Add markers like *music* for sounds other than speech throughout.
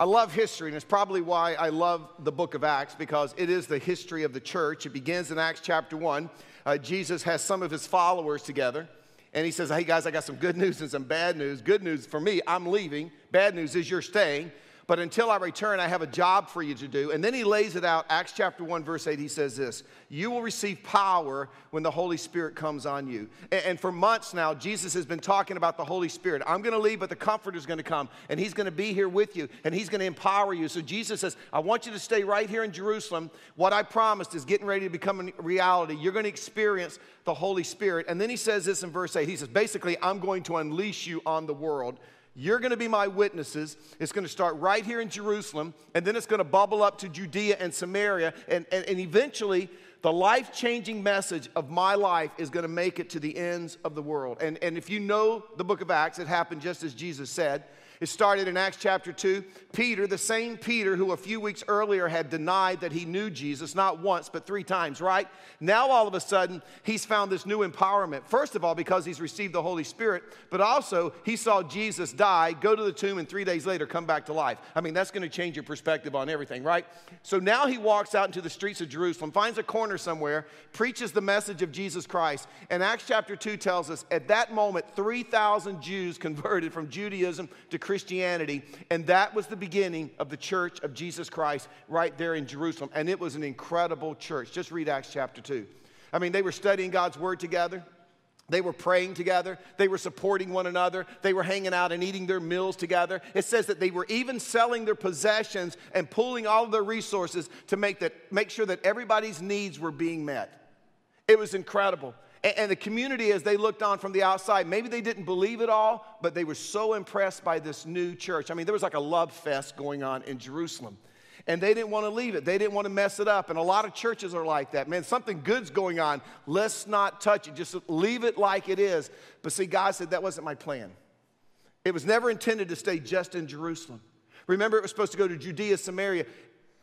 I love history, and it's probably why I love the book of Acts because it is the history of the church. It begins in Acts chapter 1. Uh, Jesus has some of his followers together, and he says, Hey guys, I got some good news and some bad news. Good news for me, I'm leaving. Bad news is you're staying. But until I return, I have a job for you to do. And then he lays it out. Acts chapter 1, verse 8, he says this You will receive power when the Holy Spirit comes on you. And, for months now, Jesus has been talking about the Holy Spirit. I'm going to leave, but the Comforter is going to come, and he's going to be here with you, and he's going to empower you. So Jesus says, I want you to stay right here in Jerusalem. What I promised is getting ready to become a reality. You're going to experience the Holy Spirit. And then he says this in verse 8 He says, Basically, I'm going to unleash you on the world. You're going to be my witnesses. It's going to start right here in Jerusalem, and then it's going to bubble up to Judea and Samaria, and, and, and eventually, the life changing message of my life is going to make it to the ends of the world. And, and if you know the book of Acts, it happened just as Jesus said. It started in Acts chapter 2. Peter, the same Peter who a few weeks earlier had denied that he knew Jesus, not once, but three times, right? Now all of a sudden, he's found this new empowerment. First of all, because he's received the Holy Spirit, but also he saw Jesus die, go to the tomb, and three days later come back to life. I mean, that's going to change your perspective on everything, right? So now he walks out into the streets of Jerusalem, finds a corner somewhere, preaches the message of Jesus Christ. And Acts chapter 2 tells us at that moment, 3,000 Jews *laughs* converted from Judaism to Christianity. And that was the beginning of the church of Jesus Christ right there in Jerusalem. And it was an incredible church. Just read Acts chapter 2. I mean, they were studying God's word together. They were praying together. They were supporting one another. They were hanging out and eating their meals together. It says that they were even selling their possessions and pooling all of their resources to make, that, make sure that everybody's needs were being met. It was incredible. And the community, as they looked on from the outside, maybe they didn't believe it all, but they were so impressed by this new church. I mean, there was like a love fest going on in Jerusalem. And they didn't want to leave it. They didn't want to mess it up. And a lot of churches are like that. Man, something good's going on. Let's not touch it. Just leave it like it is. But see, God said that wasn't my plan. It was never intended to stay just in Jerusalem. Remember, it was supposed to go to Judea, Samaria,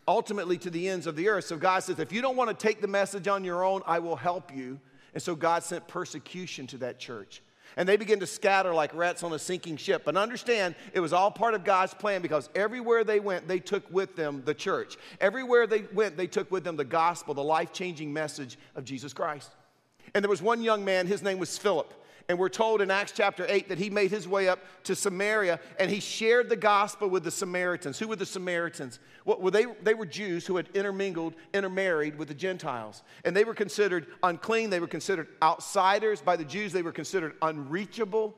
ultimately to the ends of the earth. So God says, if you don't want to take the message on your own, I will help you. And so God sent persecution to that church. And they began to scatter like rats on a sinking ship. But understand, it was all part of God's plan because everywhere they went, they took with them the church. Everywhere they went, they took with them the gospel, the life changing message of Jesus Christ. And there was one young man, his name was Philip. And we're told in Acts chapter 8 that he made his way up to Samaria and he shared the gospel with the Samaritans. Who were the Samaritans? Well, they, they were Jews who had intermingled, intermarried with the Gentiles. And they were considered unclean, they were considered outsiders. By the Jews, they were considered unreachable.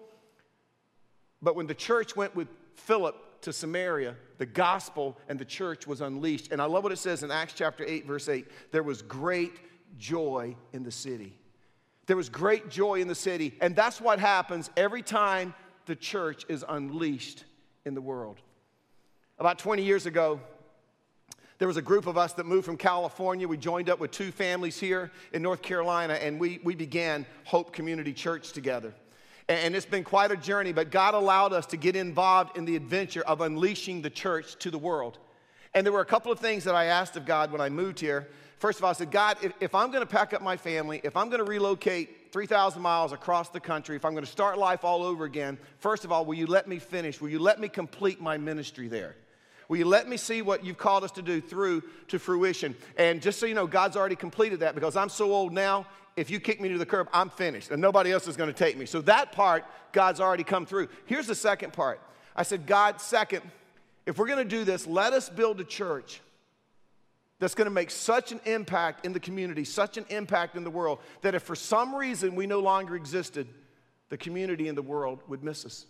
But when the church went with Philip to Samaria, the gospel and the church was unleashed. And I love what it says in Acts chapter 8, verse 8 there was great joy in the city. There was great joy in the city. And that's what happens every time the church is unleashed in the world. About 20 years ago, there was a group of us that moved from California. We joined up with two families here in North Carolina, and we, we began Hope Community Church together. And it's been quite a journey, but God allowed us to get involved in the adventure of unleashing the church to the world. And there were a couple of things that I asked of God when I moved here. First of all, I said, God, if, if I'm going to pack up my family, if I'm going to relocate 3,000 miles across the country, if I'm going to start life all over again, first of all, will you let me finish? Will you let me complete my ministry there? Will you let me see what you've called us to do through to fruition? And just so you know, God's already completed that because I'm so old now. If you kick me to the curb, I'm finished and nobody else is going to take me. So that part, God's already come through. Here's the second part. I said, God, second, if we're going to do this, let us build a church that's going to make such an impact in the community, such an impact in the world, that if for some reason we no longer existed, the community and the world would miss us.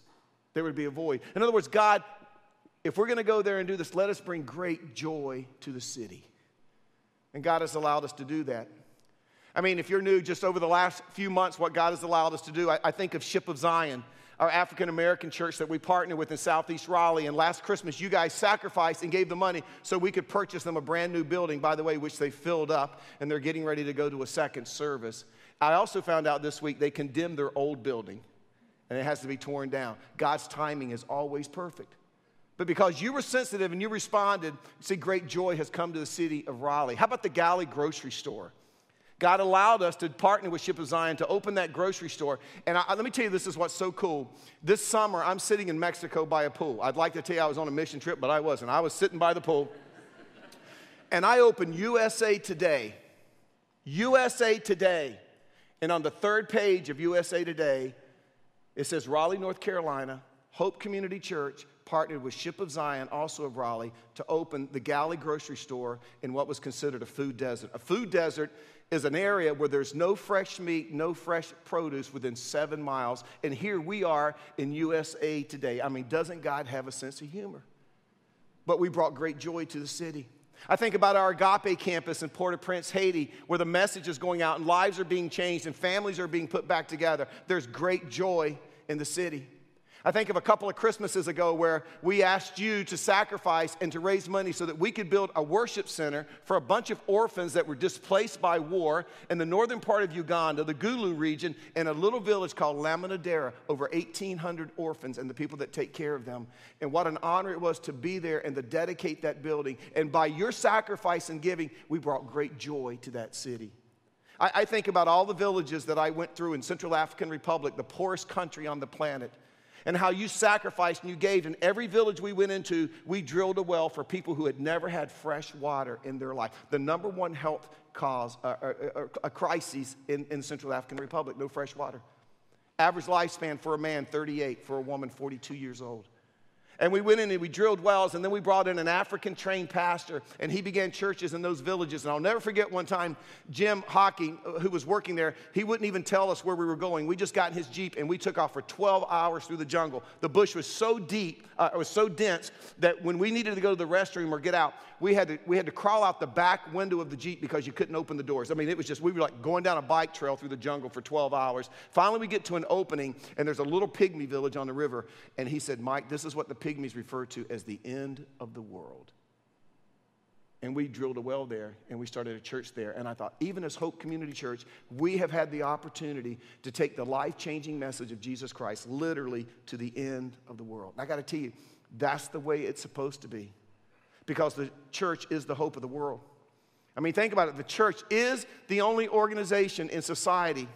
There would be a void. In other words, God, if we're going to go there and do this, let us bring great joy to the city. And God has allowed us to do that. I mean, if you're new, just over the last few months, what God has allowed us to do, I, I think of Ship of Zion our African American church that we partner with in Southeast Raleigh. And last Christmas, you guys sacrificed and gave the money so we could purchase them a brand new building, by the way, which they filled up, and they're getting ready to go to a second service. I also found out this week they condemned their old building, and it has to be torn down. God's timing is always perfect. But because you were sensitive and you responded, see, great joy has come to the city of Raleigh. How about the Galley grocery store? God allowed us to partner with Ship of Zion to open that grocery store. And I, let me tell you, this is what's so cool. This summer, I'm sitting in Mexico by a pool. I'd like to tell you I was on a mission trip, but I wasn't. I was sitting by the pool. And I opened USA Today. USA Today. And on the third page of USA Today, it says Raleigh, North Carolina, Hope Community Church partnered with Ship of Zion, also of Raleigh, to open the Galley grocery store in what was considered a food desert. A food desert is an area where there's no fresh meat, no fresh produce within seven miles. And here we are in USA today. I mean, doesn't God have a sense of humor? But we brought great joy to the city. I think about our Agape campus in Port au Prince, Haiti, where the message is going out and lives are being changed and families are being put back together. There's great joy in the city. I think of a couple of Christmases ago where we asked you to sacrifice and to raise money so that we could build a worship center for a bunch of orphans that were displaced by war in the northern part of Uganda, the Gulu region, in a little village called Laminadera. Over 1,800 orphans and the people that take care of them. And what an honor it was to be there and to dedicate that building. And by your sacrifice and giving, we brought great joy to that city. I, I think about all the villages that I went through in Central African Republic, the poorest country on the planet and how you sacrificed and you gave. In every village we went into, we drilled a well for people who had never had fresh water in their life. The number one health cause, uh, uh, uh, a crisis in, in Central African Republic, no fresh water. Average lifespan for a man, 38, for a woman, 42 years old. And we went in and we drilled wells, and then we brought in an African trained pastor, and he began churches in those villages. And I'll never forget one time, Jim Hockey, uh, who was working there, he wouldn't even tell us where we were going. We just got in his Jeep and we took off for 12 hours through the jungle. The bush was so deep, uh, it was so dense that when we needed to go to the restroom or get out, we had, to, we had to crawl out the back window of the Jeep because you couldn't open the doors. I mean, it was just, we were like going down a bike trail through the jungle for 12 hours. Finally, we get to an opening, and there's a little pygmy village on the river. And he said, Mike, this is what the pygmies refer to as the end of the world. And we drilled a well there and we started a church there. And I thought, even as Hope Community Church, we have had the opportunity to take the life changing message of Jesus Christ literally to the end of the world. And I got to tell you, that's the way it's supposed to be because the church is the hope of the world. I mean, think about it. The church is the only organization in society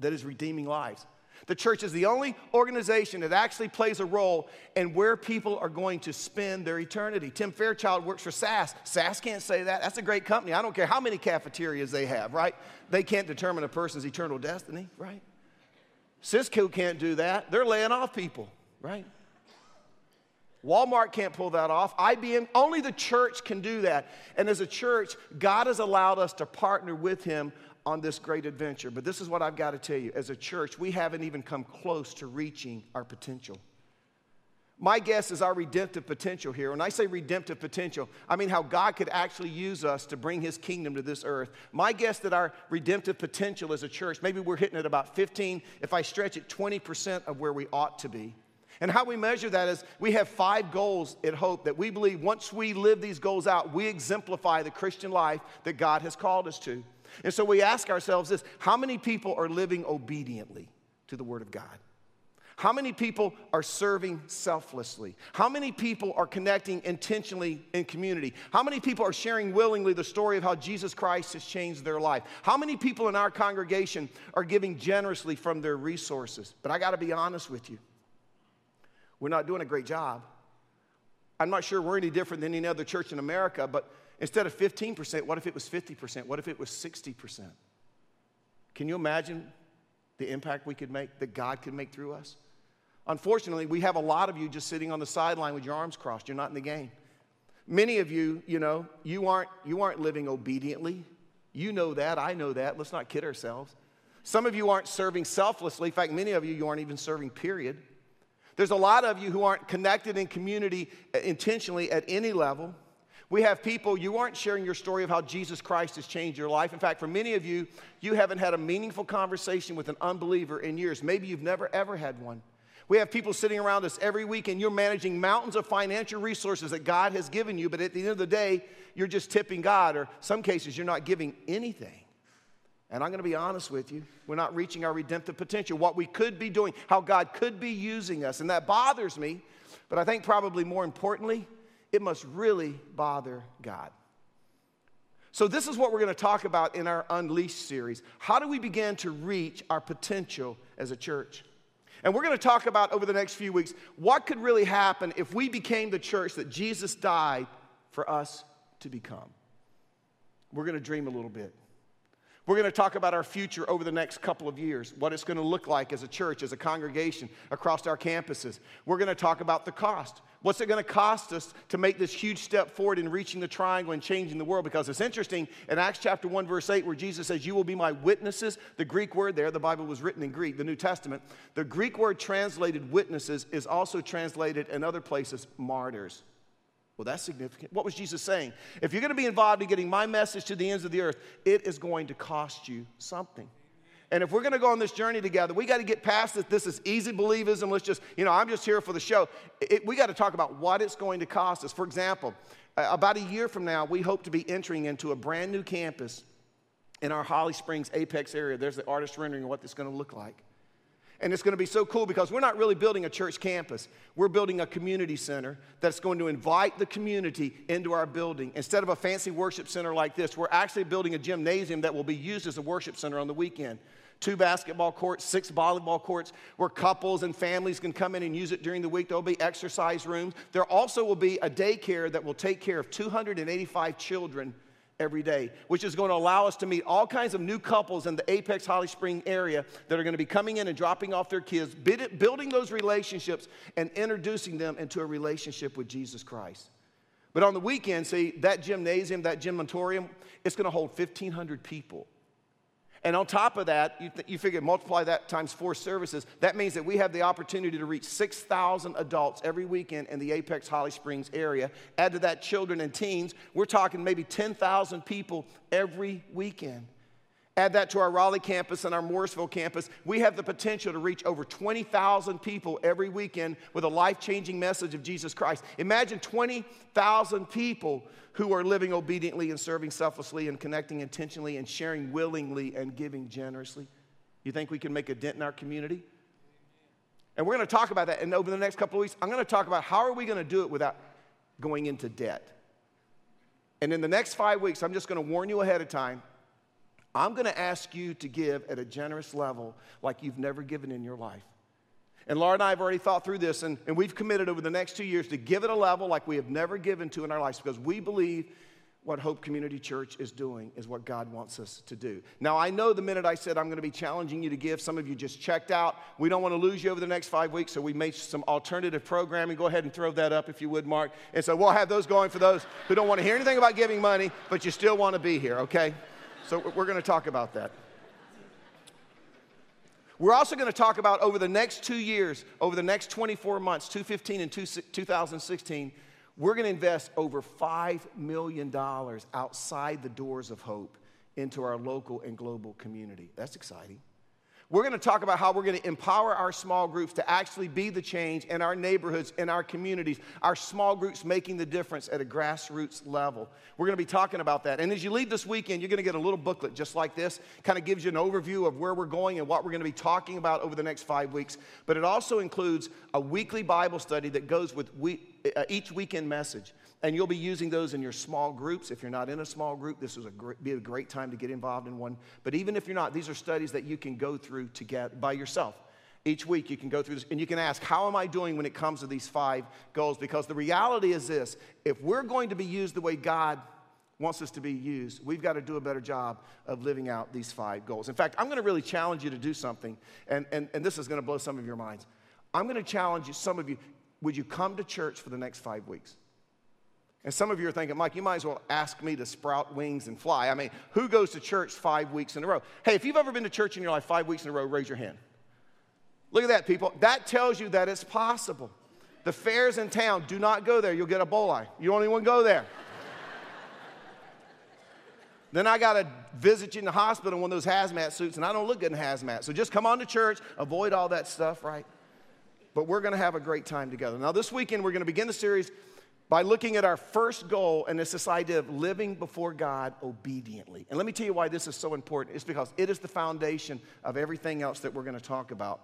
that is redeeming lives. The church is the only organization that actually plays a role in where people are going to spend their eternity. Tim Fairchild works for SAS. SAS can't say that. That's a great company. I don't care how many cafeterias they have, right? They can't determine a person's eternal destiny, right? Cisco can't do that. They're laying off people, right? Walmart can't pull that off. IBM, only the church can do that. And as a church, God has allowed us to partner with Him on this great adventure. But this is what I've got to tell you. As a church, we haven't even come close to reaching our potential. My guess is our redemptive potential here. When I say redemptive potential, I mean how God could actually use us to bring his kingdom to this earth. My guess that our redemptive potential as a church, maybe we're hitting at about 15, if I stretch it, 20% of where we ought to be. And how we measure that is we have five goals at Hope that we believe once we live these goals out, we exemplify the Christian life that God has called us to. And so we ask ourselves this how many people are living obediently to the Word of God? How many people are serving selflessly? How many people are connecting intentionally in community? How many people are sharing willingly the story of how Jesus Christ has changed their life? How many people in our congregation are giving generously from their resources? But I got to be honest with you. We're not doing a great job. I'm not sure we're any different than any other church in America, but instead of 15%, what if it was 50%? What if it was 60%? Can you imagine the impact we could make, that God could make through us? Unfortunately, we have a lot of you just sitting on the sideline with your arms crossed. You're not in the game. Many of you, you know, you aren't, you aren't living obediently. You know that. I know that. Let's not kid ourselves. Some of you aren't serving selflessly. In fact, many of you, you aren't even serving, period. There's a lot of you who aren't connected in community uh, intentionally at any level. We have people, you aren't sharing your story of how Jesus Christ has changed your life. In fact, for many of you, you haven't had a meaningful conversation with an unbeliever in years. Maybe you've never, ever had one. We have people sitting around us every week, and you're managing mountains of financial resources that God has given you, but at the end of the day, you're just tipping God, or some cases, you're not giving anything. And I'm going to be honest with you, we're not reaching our redemptive potential, what we could be doing, how God could be using us. And that bothers me, but I think probably more importantly, it must really bother God. So, this is what we're going to talk about in our Unleashed series. How do we begin to reach our potential as a church? And we're going to talk about over the next few weeks what could really happen if we became the church that Jesus died for us to become. We're going to dream a little bit. We're going to talk about our future over the next couple of years, what it's going to look like as a church, as a congregation across our campuses. We're going to talk about the cost. What's it going to cost us to make this huge step forward in reaching the triangle and changing the world? Because it's interesting in Acts chapter 1, verse 8, where Jesus says, You will be my witnesses. The Greek word there, the Bible was written in Greek, the New Testament. The Greek word translated witnesses is also translated in other places martyrs. Well, that's significant. What was Jesus saying? If you're going to be involved in getting my message to the ends of the earth, it is going to cost you something. And if we're going to go on this journey together, we got to get past this. This is easy believism. Let's just, you know, I'm just here for the show. It, we got to talk about what it's going to cost us. For example, about a year from now, we hope to be entering into a brand new campus in our Holly Springs Apex area. There's the artist rendering of what it's going to look like. And it's going to be so cool because we're not really building a church campus. We're building a community center that's going to invite the community into our building. Instead of a fancy worship center like this, we're actually building a gymnasium that will be used as a worship center on the weekend. Two basketball courts, six volleyball courts where couples and families can come in and use it during the week. There'll be exercise rooms. There also will be a daycare that will take care of 285 children every day, which is going to allow us to meet all kinds of new couples in the Apex Holly Spring area that are going to be coming in and dropping off their kids, building those relationships and introducing them into a relationship with Jesus Christ. But on the weekend, see, that gymnasium, that gymatorium, it's going to hold 1,500 people. And on top of that, you, th- you figure multiply that times four services. That means that we have the opportunity to reach 6,000 adults every weekend in the Apex Holly Springs area. Add to that children and teens, we're talking maybe 10,000 people every weekend. Add that to our Raleigh campus and our Morrisville campus, we have the potential to reach over 20,000 people every weekend with a life changing message of Jesus Christ. Imagine 20,000 people who are living obediently and serving selflessly and connecting intentionally and sharing willingly and giving generously. You think we can make a dent in our community? And we're going to talk about that. And over the next couple of weeks, I'm going to talk about how are we going to do it without going into debt. And in the next five weeks, I'm just going to warn you ahead of time I'm going to ask you to give at a generous level like you've never given in your life. And Laura and I have already thought through this, and, and we've committed over the next two years to give it a level like we have never given to in our lives because we believe what Hope Community Church is doing is what God wants us to do. Now, I know the minute I said I'm going to be challenging you to give, some of you just checked out. We don't want to lose you over the next five weeks, so we made some alternative programming. Go ahead and throw that up if you would, Mark. And so we'll have those going for those who don't want to hear anything about giving money, but you still want to be here, okay? So we're going to talk about that. We're also going to talk about over the next two years, over the next 24 months, 2015 and 2016, we're going to invest over $5 million outside the doors of hope into our local and global community. That's exciting. We're going to talk about how we're going to empower our small groups to actually be the change in our neighborhoods, in our communities, our small groups making the difference at a grassroots level. We're going to be talking about that. And as you leave this weekend, you're going to get a little booklet just like this, kind of gives you an overview of where we're going and what we're going to be talking about over the next five weeks. But it also includes a weekly Bible study that goes with we, Uh, each weekend message. And you'll be using those in your small groups. If you're not in a small group, this would be a great time to get involved in one. But even if you're not, these are studies that you can go through together by yourself. Each week you can go through this and you can ask, How am I doing when it comes to these five goals? Because the reality is this if we're going to be used the way God wants us to be used, we've got to do a better job of living out these five goals. In fact, I'm going to really challenge you to do something, and, and, and this is going to blow some of your minds. I'm going to challenge you, some of you, would you come to church for the next five weeks? And some of you are thinking, Mike, you might as well ask me to sprout wings and fly. I mean, who goes to church five weeks in a row? Hey, if you've ever been to church in your life five weeks in a row, raise your hand. Look at that, people. That tells you that it's possible. The fairs in town, do not go there. You'll get a Ebola. You don't even go there. *laughs* then I got to visit you in the hospital in one of those hazmat suits, and I don't look good in hazmat. So just come on to church, avoid all that stuff, right? But we're going to have a great time together. Now, this weekend, we're going to begin the series by looking at our first goal, and it's this idea of living before God obediently. And let me tell you why this is so important. It's because it is the foundation of everything else that we're going to talk about.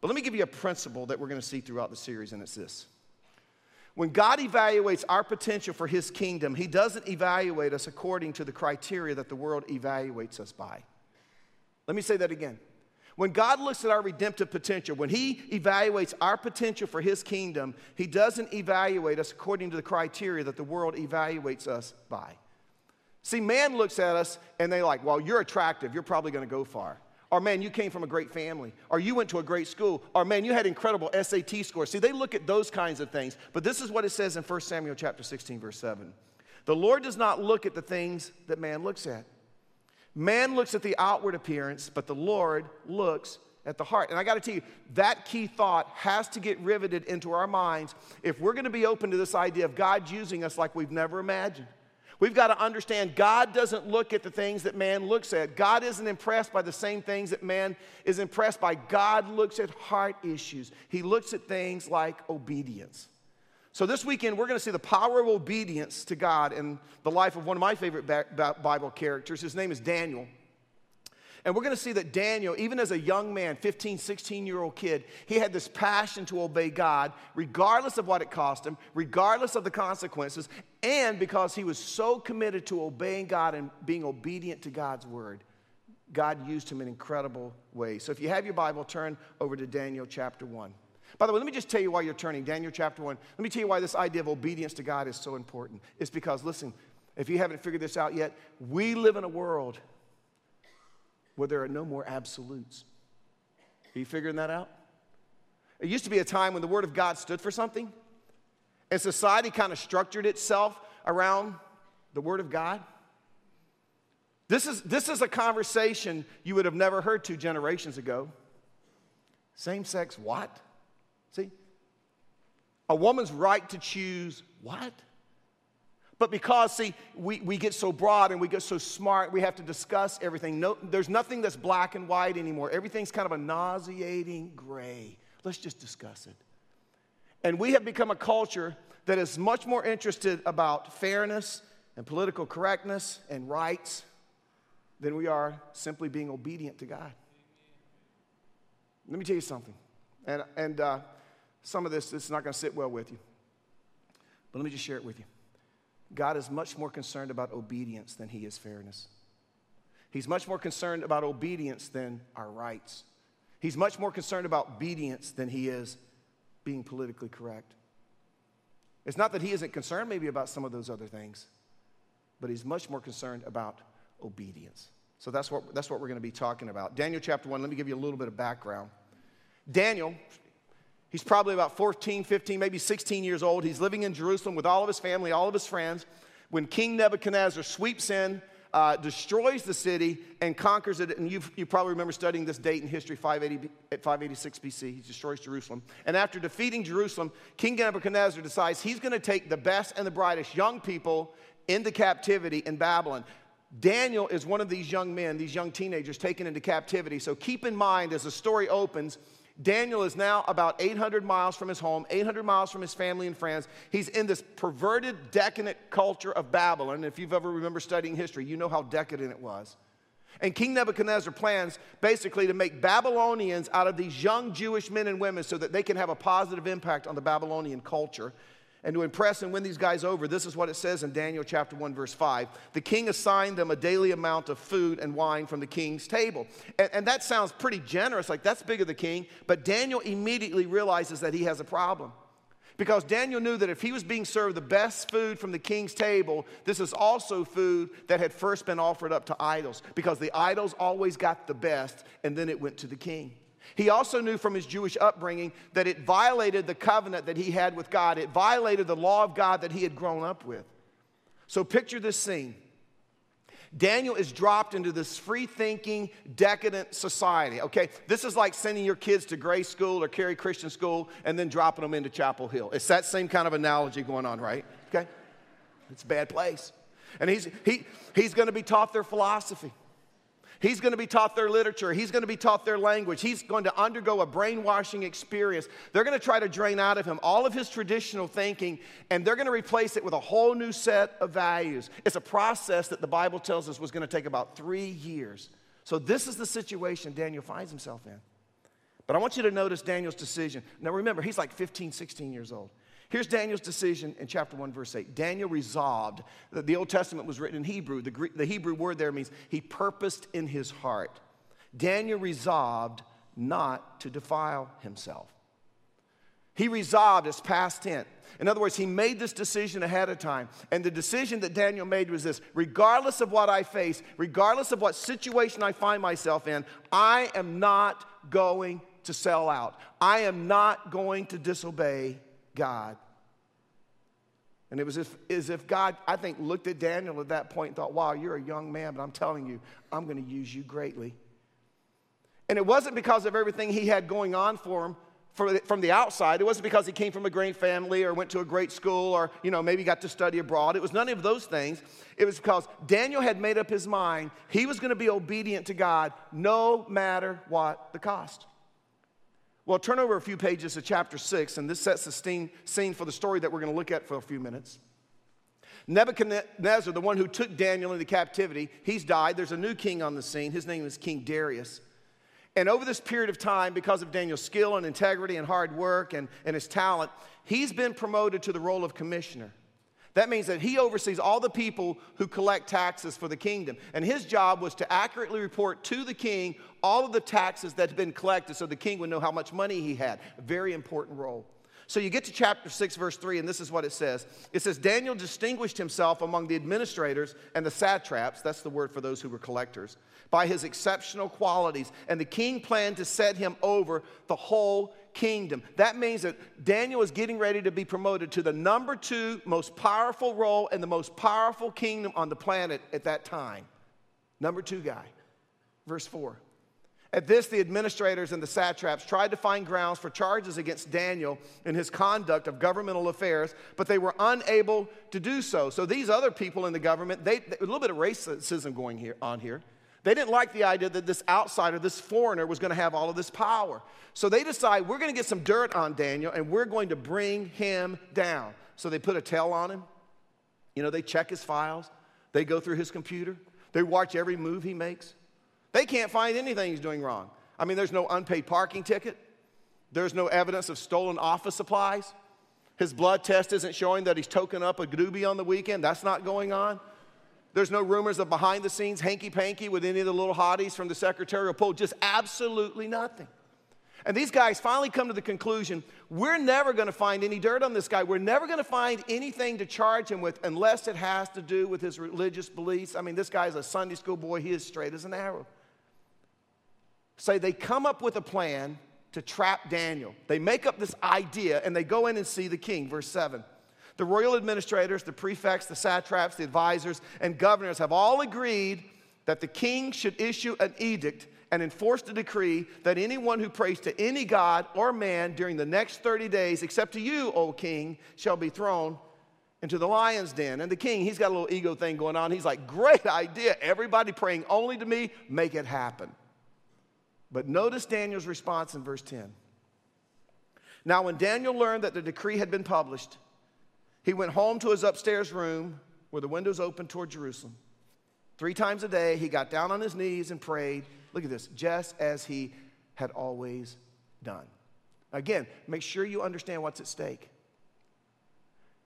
But let me give you a principle that we're going to see throughout the series, and it's this. When God evaluates our potential for his kingdom, he doesn't evaluate us according to the criteria that the world evaluates us by. Let me say that again. When God looks at our redemptive potential, when He evaluates our potential for His kingdom, He doesn't evaluate us according to the criteria that the world evaluates us by. See, man looks at us and they like, well, you're attractive, you're probably gonna go far. Or man, you came from a great family. Or you went to a great school. Or man, you had incredible SAT scores. See, they look at those kinds of things. But this is what it says in 1 Samuel chapter 16, verse 7. The Lord does not look at the things that man looks at. Man looks at the outward appearance, but the Lord looks at the heart. And I got to tell you, that key thought has to get riveted into our minds if we're going to be open to this idea of God using us like we've never imagined. We've got to understand God doesn't look at the things that man looks at. God isn't impressed by the same things that man is impressed by. God looks at heart issues, He looks at things like obedience. So, this weekend, we're going to see the power of obedience to God in the life of one of my favorite Bible characters. His name is Daniel. And we're going to see that Daniel, even as a young man, 15, 16 year old kid, he had this passion to obey God, regardless of what it cost him, regardless of the consequences, and because he was so committed to obeying God and being obedient to God's word. God used him in incredible ways. So if you have your Bible, turn over to Daniel chapter 1. By the way, let me just tell you why you're turning. Daniel chapter 1. Let me tell you why this idea of obedience to God is so important. It's because, listen, if you haven't figured this out yet, we live in a world where there are no more absolutes. Are you figuring that out? It used to be a time when the Word of God stood for something, and society kind of structured itself around the Word of God. This is, this is a conversation you would have never heard two generations ago. Same sex, what? See? A woman's right to choose what? But because, see, we, we get so broad and we get so smart, we have to discuss everything. No, there's nothing that's black and white anymore. Everything's kind of a nauseating gray. Let's just discuss it. And we have become a culture that is much more interested about fairness and political correctness and rights than we are simply being obedient to God. Let me tell you something. And, and uh, some of this is not going to sit well with you. But let me just share it with you. God is much more concerned about obedience than he is fairness. He's much more concerned about obedience than our rights. He's much more concerned about obedience than he is being politically correct. It's not that he isn't concerned maybe about some of those other things, but he's much more concerned about obedience. So that's what, that's what we're going to be talking about. Daniel chapter 1, let me give you a little bit of background. Daniel, He's probably about 14, 15, maybe 16 years old. He's living in Jerusalem with all of his family, all of his friends. When King Nebuchadnezzar sweeps in, uh, destroys the city, and conquers it, and you you probably remember studying this date in history, 580, at 586 BC. He destroys Jerusalem. And after defeating Jerusalem, King Nebuchadnezzar decides he's going to take the best and the brightest young people into captivity in Babylon. Daniel is one of these young men, these young teenagers taken into captivity. So keep in mind as the story opens, Daniel is now about 800 miles from his home, 800 miles from his family and friends. He's in this perverted, decadent culture of Babylon. If you've ever remember studying history, you know how decadent it was. And King Nebuchadnezzar plans basically to make Babylonians out of these young Jewish men and women so that they can have a positive impact on the Babylonian culture. And to impress and win these guys over, this is what it says in Daniel chapter 1, verse 5. The king assigned them a daily amount of food and wine from the king's table. And, and that sounds pretty generous, like that's big of the king. But Daniel immediately realizes that he has a problem. Because Daniel knew that if he was being served the best food from the king's table, this is also food that had first been offered up to idols. Because the idols always got the best, and then it went to the king. He also knew from his Jewish upbringing that it violated the covenant that he had with God. It violated the law of God that he had grown up with. So picture this scene. Daniel is dropped into this free thinking, decadent society. Okay, this is like sending your kids to Grace School or Cary Christian School and then dropping them into Chapel Hill. It's that same kind of analogy going on, right? Okay, it's a bad place. And he's, he, he's going to be taught their philosophy. He's going to be taught their literature. He's going to be taught their language. He's going to undergo a brainwashing experience. They're going to try to drain out of him all of his traditional thinking, and they're going to replace it with a whole new set of values. It's a process that the Bible tells us was going to take about three years. So, this is the situation Daniel finds himself in. But I want you to notice Daniel's decision. Now, remember, he's like 15, 16 years old. Here's Daniel's decision in chapter 1, verse 8. Daniel resolved that the Old Testament was written in Hebrew. The, Greek, the Hebrew word there means he purposed in his heart. Daniel resolved not to defile himself. He resolved as past tense. In other words, he made this decision ahead of time. And the decision that Daniel made was this regardless of what I face, regardless of what situation I find myself in, I am not going to sell out. I am not going to disobey God. And it was as if, as if God, I think, looked at Daniel at that point and thought, wow, you're a young man, but I'm telling you, I'm going to use you greatly. And it wasn't because of everything he had going on for him from the outside. It wasn't because he came from a great family or went to a great school or, you know, maybe got to study abroad. It was none of those things. It was because Daniel had made up his mind he was going to be obedient to God no matter what the cost. Well, turn over a few pages to chapter 6, and this sets the scene for the story that we're going to look at for a few minutes. Nebuchadnezzar, the one who took Daniel into captivity, he's died. There's a new king on the scene. His name is King Darius. And over this period of time, because of Daniel's skill and integrity and hard work and, and his talent, he's been promoted to the role of commissioner. That means that he oversees all the people who collect taxes for the kingdom. And his job was to accurately report to the king all of the taxes that had been collected so the king would know how much money he had. A very important role. So you get to chapter 6, verse 3, and this is what it says. It says, Daniel distinguished himself among the administrators and the satraps, that's the word for those who were collectors, by his exceptional qualities. And the king planned to set him over the whole kingdom. That means that Daniel is getting ready to be promoted to the number two most powerful role and the most powerful kingdom on the planet at that time. Number two guy. Verse 4. At this, the administrators and the satraps tried to find grounds for charges against Daniel in his conduct of governmental affairs, but they were unable to do so. So these other people in the government, they, a little bit of racism going here, on here. They didn't like the idea that this outsider, this foreigner, was going to have all of this power. So they decide we're going to get some dirt on Daniel and we're going to bring him down. So they put a tail on him. You know, they check his files, they go through his computer, they watch every move he makes. They can't find anything he's doing wrong. I mean, there's no unpaid parking ticket, there's no evidence of stolen office supplies. His blood test isn't showing that he's token up a doobie on the weekend. That's not going on. There's no rumors of behind the scenes hanky panky with any of the little hotties from the secretarial pool, just absolutely nothing. And these guys finally come to the conclusion we're never going to find any dirt on this guy. We're never going to find anything to charge him with unless it has to do with his religious beliefs. I mean, this guy's a Sunday school boy, he is straight as an arrow. Say so they come up with a plan to trap Daniel. They make up this idea and they go in and see the king. Verse 7. The royal administrators, the prefects, the satraps, the advisors, and governors have all agreed that the king should issue an edict and enforce the decree that anyone who prays to any god or man during the next 30 days, except to you, O king, shall be thrown into the lion's den. And the king, he's got a little ego thing going on. He's like, Great idea. Everybody praying only to me, make it happen. But notice Daniel's response in verse 10. Now, when Daniel learned that the decree had been published, he went home to his upstairs room where the windows opened toward Jerusalem. Three times a day, he got down on his knees and prayed. Look at this, just as he had always done. Again, make sure you understand what's at stake.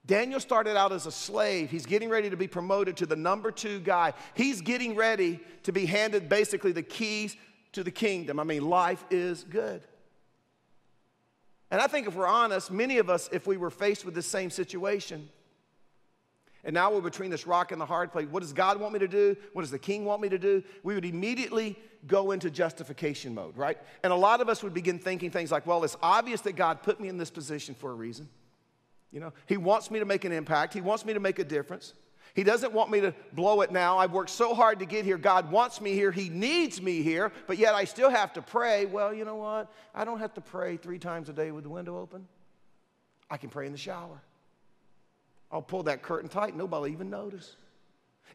Daniel started out as a slave. He's getting ready to be promoted to the number two guy. He's getting ready to be handed basically the keys to the kingdom. I mean, life is good. And I think if we're honest, many of us, if we were faced with this same situation, and now we're between this rock and the hard place, what does God want me to do? What does the king want me to do? We would immediately go into justification mode, right? And a lot of us would begin thinking things like, well, it's obvious that God put me in this position for a reason. You know, He wants me to make an impact, He wants me to make a difference. He doesn't want me to blow it now. I've worked so hard to get here. God wants me here. He needs me here, but yet I still have to pray. Well, you know what? I don't have to pray three times a day with the window open. I can pray in the shower. I'll pull that curtain tight, nobody even notice.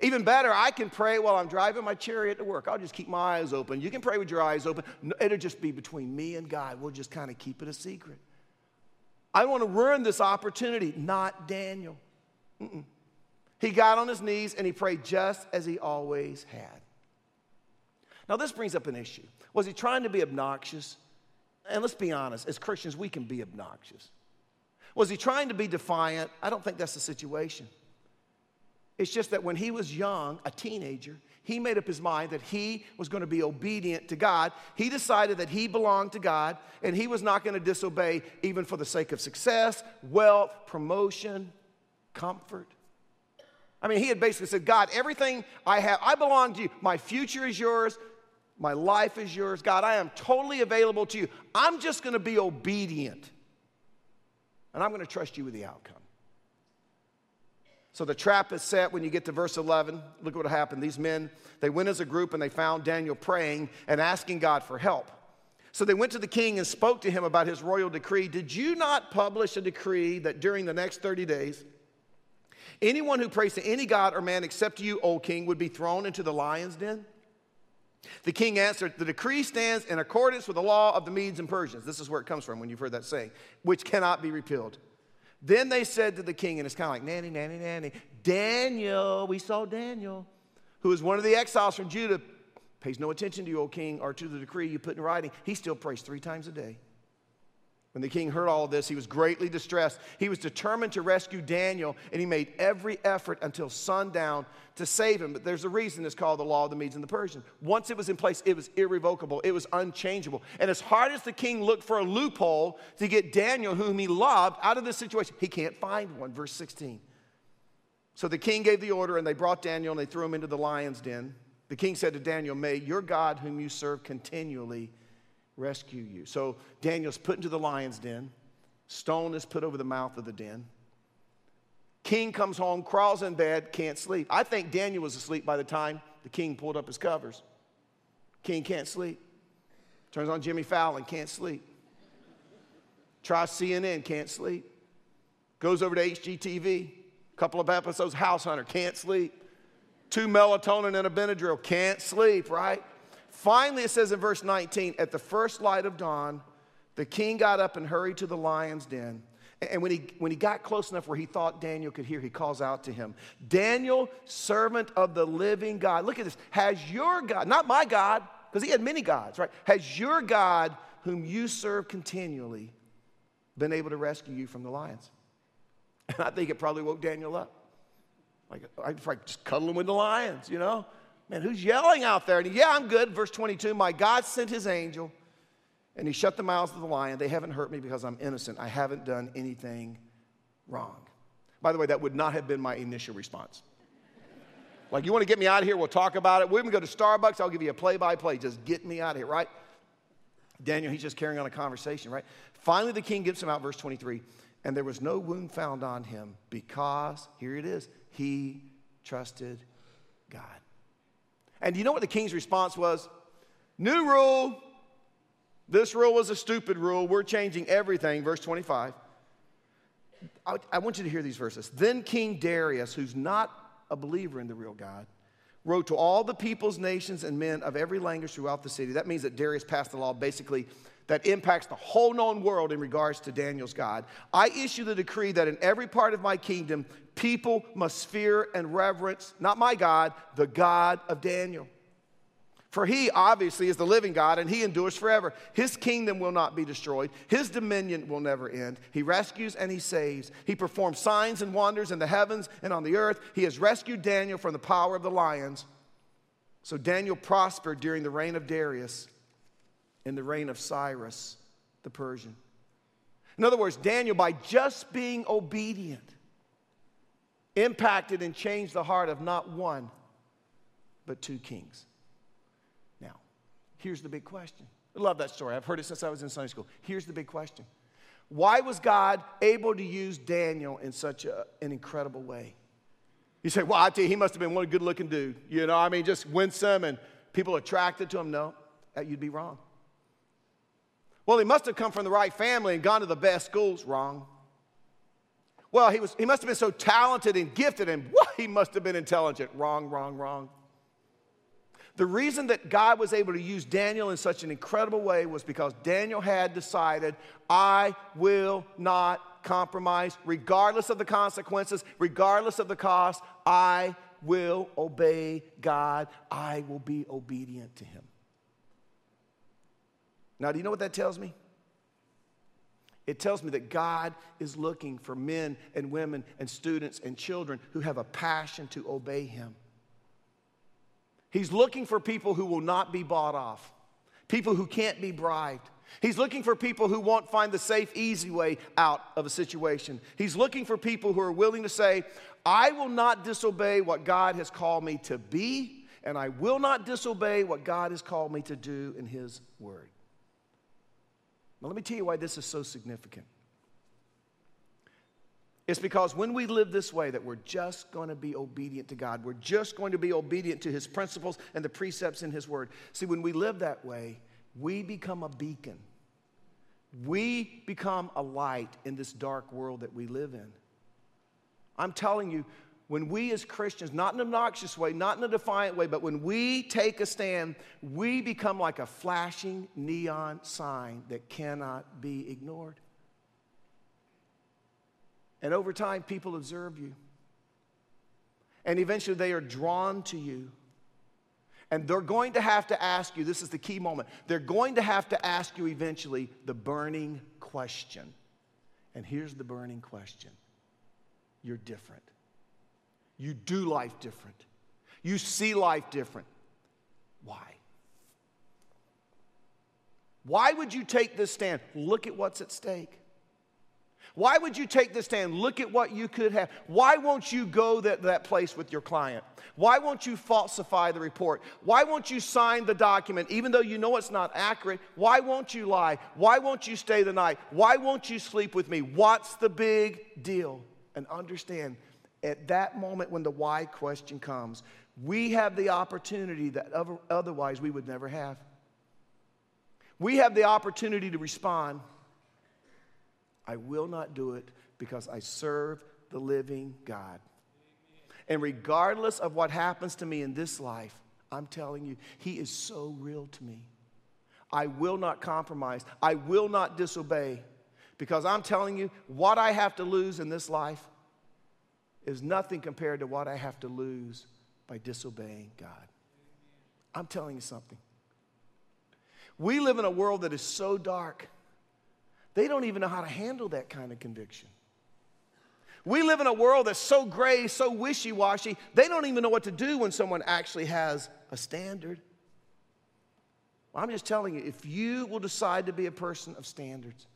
Even better, I can pray while I'm driving my chariot to work. I'll just keep my eyes open. You can pray with your eyes open. It'll just be between me and God. We'll just kind of keep it a secret. I want to ruin this opportunity, not Daniel. Mm-mm. He got on his knees and he prayed just as he always had. Now, this brings up an issue. Was he trying to be obnoxious? And let's be honest, as Christians, we can be obnoxious. Was he trying to be defiant? I don't think that's the situation. It's just that when he was young, a teenager, he made up his mind that he was going to be obedient to God. He decided that he belonged to God and he was not going to disobey even for the sake of success, wealth, promotion, comfort. I mean, he had basically said, God, everything I have, I belong to you. My future is yours. My life is yours. God, I am totally available to you. I'm just going to be obedient. And I'm going to trust you with the outcome. So the trap is set when you get to verse 11. Look what happened. These men, they went as a group and they found Daniel praying and asking God for help. So they went to the king and spoke to him about his royal decree. Did you not publish a decree that during the next 30 days, anyone who prays to any god or man except you, O king, would be thrown into the lion's den? The king answered, The decree stands in accordance with the law of the Medes and Persians. This is where it comes from when you've heard that saying, which cannot be repealed. Then they said to the king, and it's kind of like, nanny, nanny, nanny, Daniel, we saw Daniel, who is one of the exiles from Judah, pays no attention to you, O king, or to the decree you put in writing. He still prays three times a day. When the king heard all this, he was greatly distressed. He was determined to rescue Daniel, and he made every effort until sundown to save him. But there's a reason it's called the law of the Medes and the Persians. Once it was in place, it was irrevocable, it was unchangeable. And as hard as the king looked for a loophole to get Daniel, whom he loved, out of this situation, he can't find one. Verse 16. So the king gave the order, and they brought Daniel and they threw him into the lion's den. The king said to Daniel, May your God, whom you serve continually, rescue you. So Daniel's put into the lion's den. Stone is put over the mouth of the den. King comes home, crawls in bed, can't sleep. I think Daniel was asleep by the time the king pulled up his covers. King can't sleep. Turns on Jimmy Fallon, can't sleep. Tries CNN, can't sleep. Goes over to HGTV, couple of episodes, House Hunter, can't sleep. Two melatonin and a Benadryl, can't sleep, right? Finally, it says in verse 19, at the first light of dawn, the king got up and hurried to the lion's den. And when he, when he got close enough where he thought Daniel could hear, he calls out to him Daniel, servant of the living God. Look at this. Has your God, not my God, because he had many gods, right? Has your God, whom you serve continually, been able to rescue you from the lions? And I think it probably woke Daniel up. Like, I'd like just cuddle him with the lions, you know? Man, who's yelling out there? And yeah, I'm good. Verse 22 My God sent his angel and he shut the mouths of the lion. They haven't hurt me because I'm innocent. I haven't done anything wrong. By the way, that would not have been my initial response. Like, you want to get me out of here? We'll talk about it. We're going to go to Starbucks. I'll give you a play by play. Just get me out of here, right? Daniel, he's just carrying on a conversation, right? Finally, the king gives him out, verse 23. And there was no wound found on him because, here it is, he trusted God. And you know what the king's response was? New rule. This rule was a stupid rule. We're changing everything. Verse 25. I, I want you to hear these verses. Then King Darius, who's not a believer in the real God, wrote to all the peoples, nations, and men of every language throughout the city. That means that Darius passed a law basically that impacts the whole known world in regards to Daniel's God. I issue the decree that in every part of my kingdom, people must fear and reverence, not my God, the God of Daniel. For he obviously is the living God and he endures forever. His kingdom will not be destroyed, his dominion will never end. He rescues and he saves. He performs signs and wonders in the heavens and on the earth. He has rescued Daniel from the power of the lions. So Daniel prospered during the reign of Darius in the reign of Cyrus the Persian. In other words, Daniel, by just being obedient, impacted and changed the heart of not one, but two kings. Now, here's the big question. I love that story. I've heard it since I was in Sunday school. Here's the big question Why was God able to use Daniel in such a, an incredible way? You say, well, I tell you, he must have been one good looking dude. You know, I mean, just winsome and people attracted to him. No, you'd be wrong. Well, he must have come from the right family and gone to the best schools. Wrong. Well, he, was, he must have been so talented and gifted, and what, he must have been intelligent. Wrong, wrong, wrong. The reason that God was able to use Daniel in such an incredible way was because Daniel had decided, I will not compromise, regardless of the consequences, regardless of the cost. I will obey God. I will be obedient to Him. Now, do you know what that tells me? It tells me that God is looking for men and women and students and children who have a passion to obey Him. He's looking for people who will not be bought off, people who can't be bribed. He's looking for people who won't find the safe, easy way out of a situation. He's looking for people who are willing to say, I will not disobey what God has called me to be, and I will not disobey what God has called me to do in His Word. Let me tell you why this is so significant. It's because when we live this way, that we're just going to be obedient to God. We're just going to be obedient to His principles and the precepts in His Word. See, when we live that way, we become a beacon. We become a light in this dark world that we live in. I'm telling you, when we as Christians, not in an obnoxious way, not in a defiant way, but when we take a stand, we become like a flashing neon sign that cannot be ignored. And over time, people observe you. And eventually, they are drawn to you. And they're going to have to ask you this is the key moment they're going to have to ask you eventually the burning question. And here's the burning question you're different. You do life different. You see life different. Why? Why would you take this stand? Look at what's at stake. Why would you take this stand? Look at what you could have. Why won't you go that, that place with your client? Why won't you falsify the report? Why won't you sign the document even though you know it's not accurate? Why won't you lie? Why won't you stay the night? Why won't you sleep with me? What's the big deal? And understand at that moment when the why question comes, we have the opportunity that otherwise we would never have. We have the opportunity to respond I will not do it because I serve the living God. And regardless of what happens to me in this life, I'm telling you, He is so real to me. I will not compromise, I will not disobey because I'm telling you, what I have to lose in this life, is nothing compared to what I have to lose by disobeying God. I'm telling you something. We live in a world that is so dark, they don't even know how to handle that kind of conviction. We live in a world that's so gray, so wishy washy, they don't even know what to do when someone actually has a standard. I'm just telling you, if you will decide to be a person of standards,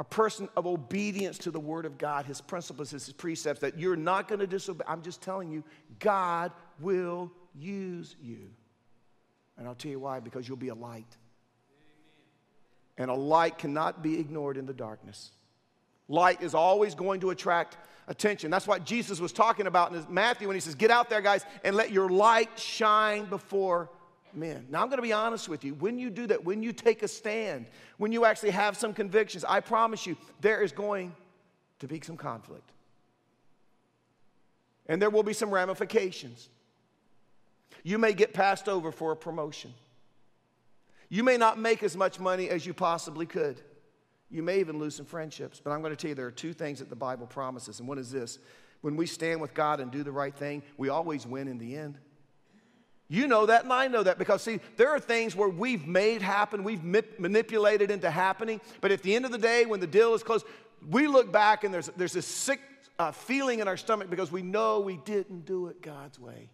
a person of obedience to the Word of God, His principles, His precepts, that you're not going to disobey. I'm just telling you, God will use you. And I'll tell you why because you'll be a light. And a light cannot be ignored in the darkness. Light is always going to attract attention. That's what Jesus was talking about in Matthew when he says, Get out there, guys, and let your light shine before men. Now, I'm going to be honest with you. When you do that, when you take a stand, when you actually have some convictions, I promise you, there is going to be some conflict. And there will be some ramifications. You may get passed over for a promotion. You may not make as much money as you possibly could. You may even lose some friendships. But I'm going to tell you there are two things that the Bible promises. And one is this when we stand with God and do the right thing, we always win in the end. You know that, and I know that because, see, there are things where we've made happen, we've manipulated into happening, but at the end of the day, when the deal is closed, we look back and there's, there's this sick uh, feeling in our stomach because we know we didn't do it God's way.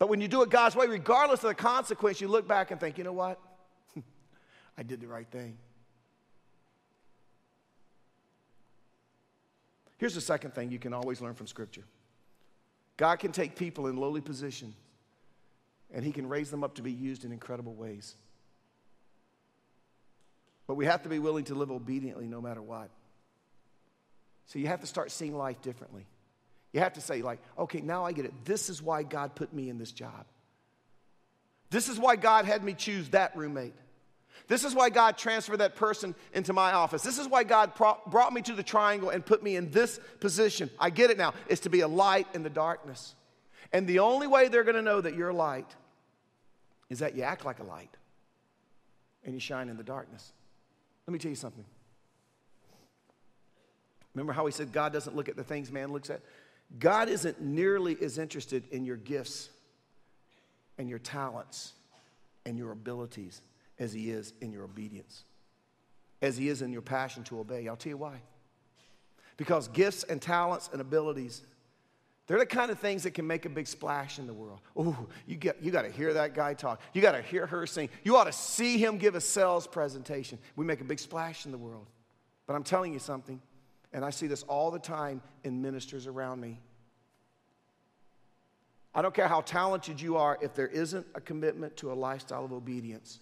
But when you do it God's way, regardless of the consequence, you look back and think, you know what? *laughs* I did the right thing. Here's the second thing you can always learn from Scripture. God can take people in lowly positions and He can raise them up to be used in incredible ways. But we have to be willing to live obediently no matter what. So you have to start seeing life differently. You have to say, like, okay, now I get it. This is why God put me in this job. This is why God had me choose that roommate. This is why God transferred that person into my office. This is why God pro- brought me to the triangle and put me in this position. I get it now. It's to be a light in the darkness. And the only way they're going to know that you're a light is that you act like a light and you shine in the darkness. Let me tell you something. Remember how he said God doesn't look at the things man looks at? God isn't nearly as interested in your gifts and your talents and your abilities as he is in your obedience. as he is in your passion to obey. I'll tell you why. Because gifts and talents and abilities, they're the kind of things that can make a big splash in the world. Ooh, you, get, you got to hear that guy talk. You got to hear her sing. You ought to see him give a sales presentation. We make a big splash in the world. But I'm telling you something, and I see this all the time in ministers around me. I don't care how talented you are, if there isn't a commitment to a lifestyle of obedience,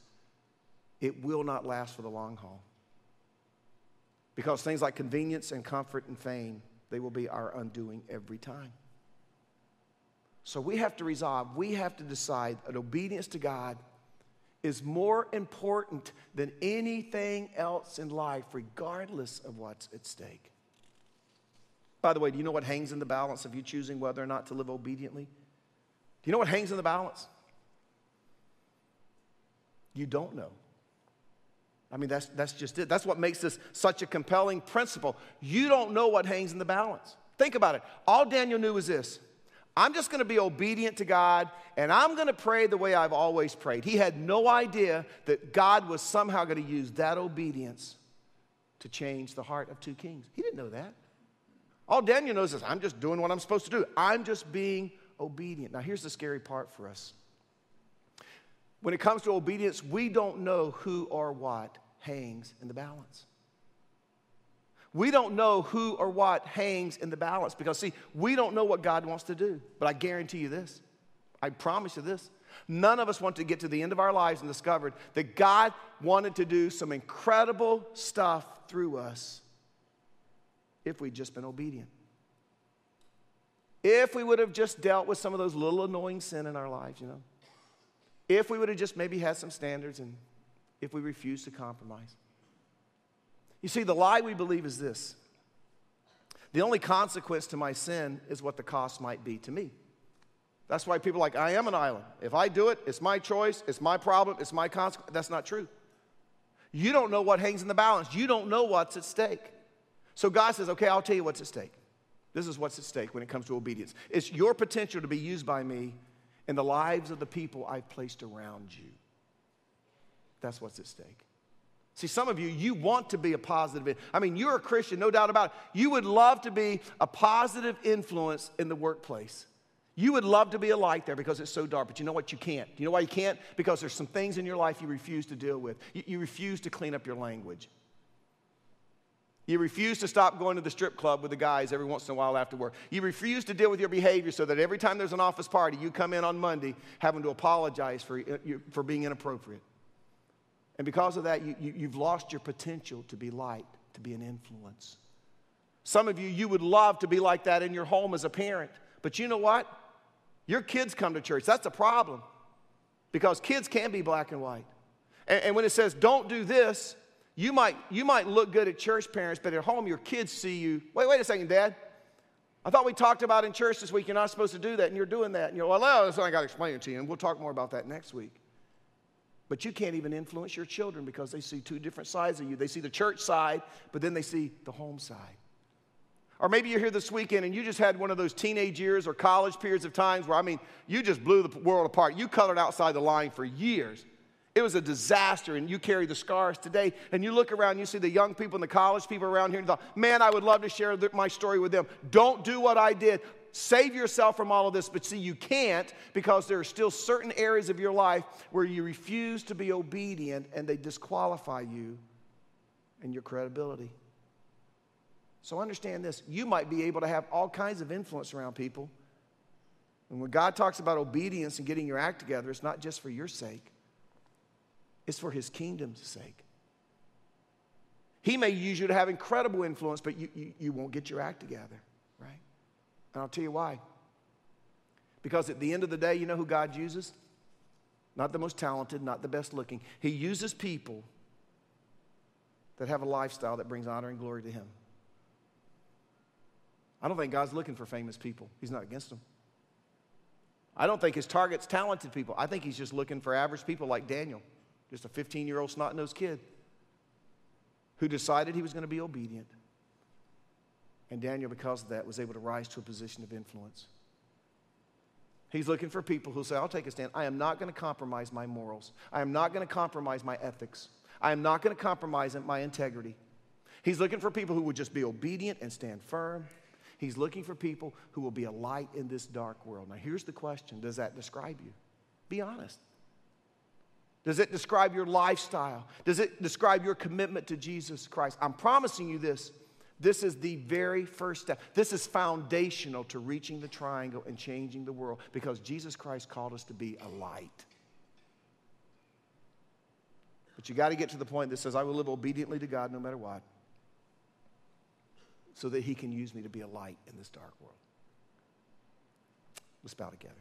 it will not last for the long haul. Because things like convenience and comfort and fame, they will be our undoing every time. So we have to resolve, we have to decide that obedience to God is more important than anything else in life, regardless of what's at stake. By the way, do you know what hangs in the balance of you choosing whether or not to live obediently? Do you know what hangs in the balance? You don't know. I mean, that's, that's just it. That's what makes this such a compelling principle. You don't know what hangs in the balance. Think about it. All Daniel knew was this I'm just going to be obedient to God and I'm going to pray the way I've always prayed. He had no idea that God was somehow going to use that obedience to change the heart of two kings. He didn't know that. All Daniel knows is I'm just doing what I'm supposed to do, I'm just being obedient. Now, here's the scary part for us. When it comes to obedience, we don't know who or what hangs in the balance. We don't know who or what hangs in the balance because, see, we don't know what God wants to do. But I guarantee you this I promise you this. None of us want to get to the end of our lives and discovered that God wanted to do some incredible stuff through us if we'd just been obedient. If we would have just dealt with some of those little annoying sin in our lives, you know. If we would have just maybe had some standards and if we refused to compromise. You see, the lie we believe is this the only consequence to my sin is what the cost might be to me. That's why people are like, I am an island. If I do it, it's my choice, it's my problem, it's my consequence. That's not true. You don't know what hangs in the balance, you don't know what's at stake. So God says, okay, I'll tell you what's at stake. This is what's at stake when it comes to obedience. It's your potential to be used by me in the lives of the people I've placed around you. That's what's at stake. See, some of you, you want to be a positive. I mean, you're a Christian, no doubt about it. You would love to be a positive influence in the workplace. You would love to be a light there because it's so dark, but you know what? You can't. You know why you can't? Because there's some things in your life you refuse to deal with. You, you refuse to clean up your language. You refuse to stop going to the strip club with the guys every once in a while after work. You refuse to deal with your behavior so that every time there's an office party, you come in on Monday having to apologize for, uh, for being inappropriate. And because of that, you, you, you've lost your potential to be light, to be an influence. Some of you, you would love to be like that in your home as a parent. But you know what? Your kids come to church. That's a problem because kids can be black and white. And, and when it says, don't do this, you might, you might look good at church parents, but at home your kids see you. Wait, wait a second, Dad. I thought we talked about in church this week you're not supposed to do that, and you're doing that. And you're well, that's what I got to explain it to you, and we'll talk more about that next week. But you can't even influence your children because they see two different sides of you. They see the church side, but then they see the home side. Or maybe you're here this weekend and you just had one of those teenage years or college periods of times where, I mean, you just blew the world apart. You colored outside the line for years. It was a disaster, and you carry the scars today. And you look around, you see the young people and the college people around here, and thought, man, I would love to share my story with them. Don't do what I did. Save yourself from all of this. But see, you can't because there are still certain areas of your life where you refuse to be obedient and they disqualify you and your credibility. So understand this you might be able to have all kinds of influence around people. And when God talks about obedience and getting your act together, it's not just for your sake, it's for his kingdom's sake. He may use you to have incredible influence, but you, you, you won't get your act together, right? And I'll tell you why. Because at the end of the day, you know who God uses? Not the most talented, not the best looking. He uses people that have a lifestyle that brings honor and glory to Him. I don't think God's looking for famous people, He's not against them. I don't think His target's talented people. I think He's just looking for average people like Daniel just a 15 year old snot nosed kid who decided he was going to be obedient. And Daniel, because of that, was able to rise to a position of influence. He's looking for people who say, I'll take a stand. I am not going to compromise my morals. I am not going to compromise my ethics. I am not going to compromise my integrity. He's looking for people who will just be obedient and stand firm. He's looking for people who will be a light in this dark world. Now, here's the question Does that describe you? Be honest. Does it describe your lifestyle? Does it describe your commitment to Jesus Christ? I'm promising you this. This is the very first step. This is foundational to reaching the triangle and changing the world because Jesus Christ called us to be a light. But you got to get to the point that says, I will live obediently to God no matter what, so that He can use me to be a light in this dark world. Let's bow together.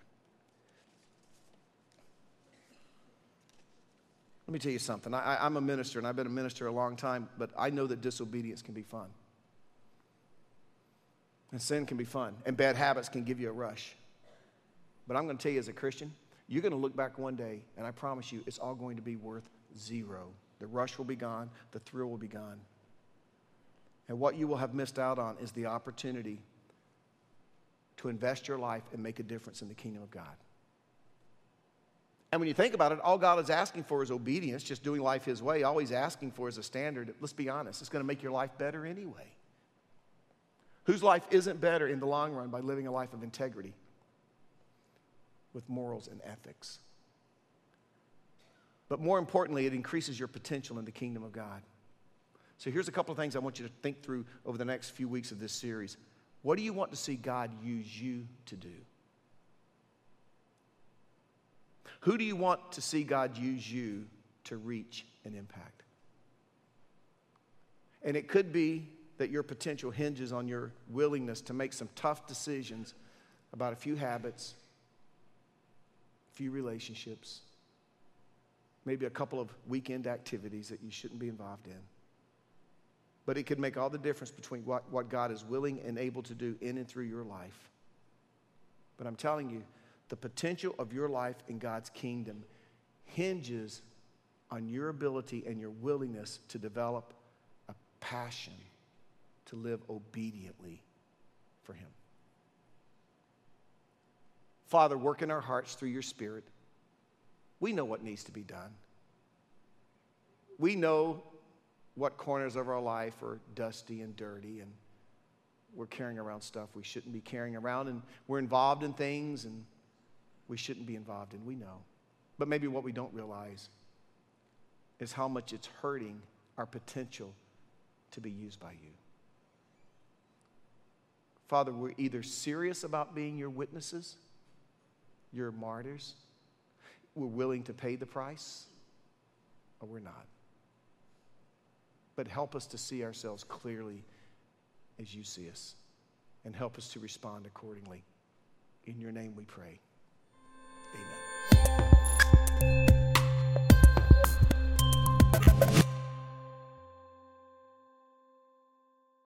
Let me tell you something. I, am a minister, and I've been a minister a long time, but I know that disobedience can be fun. And sin can be fun, and bad habits can give you a rush. But I'm going to tell you as a Christian, you're going to look back one day, and I promise you, it's all going to be worth zero. The rush will be gone, the thrill will be gone. And what you will have missed out on is the opportunity to invest your life and make a difference in the kingdom of God. And when you think about it, all God is asking for is obedience, just doing life His way. All He's asking for is a standard. Let's be honest, it's going to make your life better anyway. Whose life isn't better in the long run by living a life of integrity with morals and ethics? But more importantly, it increases your potential in the kingdom of God. So here's a couple of things I want you to think through over the next few weeks of this series. What do you want to see God use you to do? Who do you want to see God use you to reach and impact? And it could be that your potential hinges on your willingness to make some tough decisions about a few habits, a few relationships, maybe a couple of weekend activities that you shouldn't be involved in. But it could make all the difference between what, what God is willing and able to do in and through your life. But I'm telling you, the potential of your life in God's kingdom hinges on your ability and your willingness to develop a passion to live obediently for Him. Father, work in our hearts through your Spirit. We know what needs to be done. We know what corners of our life are dusty and dirty, and we're carrying around stuff we shouldn't be carrying around, and we're involved in things and we shouldn't be involved in. We know. But maybe what we don't realize is how much it's hurting our potential to be used by you. Father, we're either serious about being your witnesses, your martyrs, we're willing to pay the price, or we're not. But help us to see ourselves clearly as you see us, and help us to respond accordingly. In your name we pray. Amen.